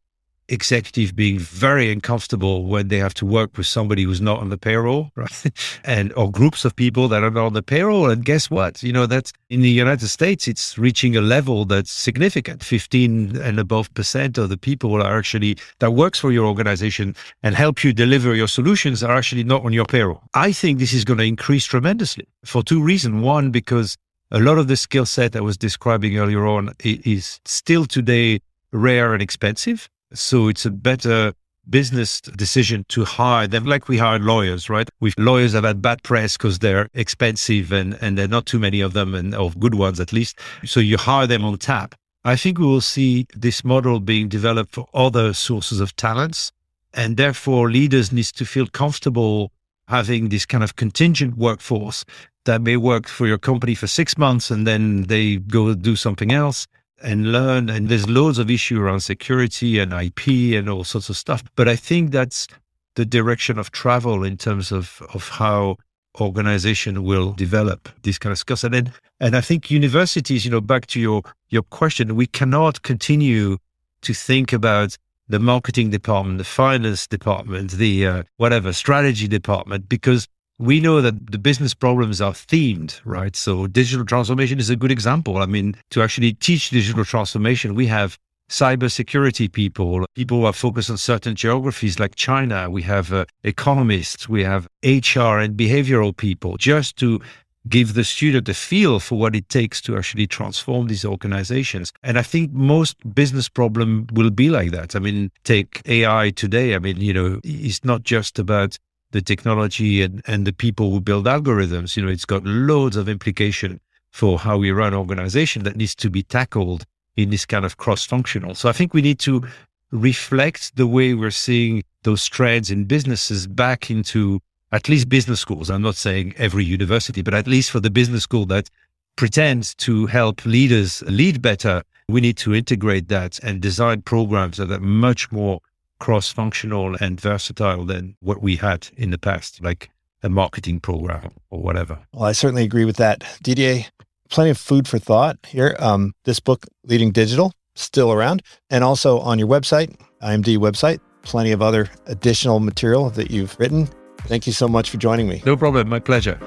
executive being very uncomfortable when they have to work with somebody who's not on the payroll, right? and or groups of people that are not on the payroll. And guess what? You know, that's in the United States, it's reaching a level that's significant. 15 and above percent of the people are actually that works for your organization and help you deliver your solutions are actually not on your payroll. I think this is going to increase tremendously for two reasons. One, because a lot of the skill set I was describing earlier on is still today rare and expensive so it's a better business decision to hire them like we hired lawyers, right? We lawyers have had bad press because they're expensive and, and there are not too many of them and of good ones at least. So you hire them on tap. I think we will see this model being developed for other sources of talents. And therefore leaders need to feel comfortable having this kind of contingent workforce that may work for your company for six months and then they go do something else and learn. And there's loads of issue around security and IP and all sorts of stuff. But I think that's the direction of travel in terms of, of how organization will develop this kind of skills. And then, and I think universities, you know, back to your, your question, we cannot continue to think about the marketing department, the finance department, the uh, whatever strategy department, because we know that the business problems are themed, right? So digital transformation is a good example. I mean, to actually teach digital transformation, we have cybersecurity people, people who are focused on certain geographies like China. We have uh, economists, we have HR and behavioral people just to give the student a feel for what it takes to actually transform these organizations. And I think most business problem will be like that. I mean, take AI today. I mean, you know, it's not just about the technology and, and the people who build algorithms. You know, it's got loads of implication for how we run organization that needs to be tackled in this kind of cross-functional. So I think we need to reflect the way we're seeing those trends in businesses back into at least business schools. I'm not saying every university, but at least for the business school that pretends to help leaders lead better, we need to integrate that and design programs that are much more cross functional and versatile than what we had in the past, like a marketing program or whatever. Well, I certainly agree with that. Didier, plenty of food for thought here. Um, this book, Leading Digital, still around, and also on your website, IMD website, plenty of other additional material that you've written. Thank you so much for joining me. No problem. My pleasure.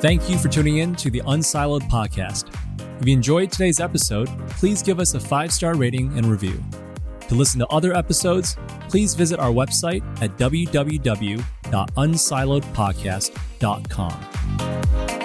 Thank you for tuning in to the Unsiloed podcast. If you enjoyed today's episode, please give us a five star rating and review. To listen to other episodes, please visit our website at www.unsiloedpodcast.com.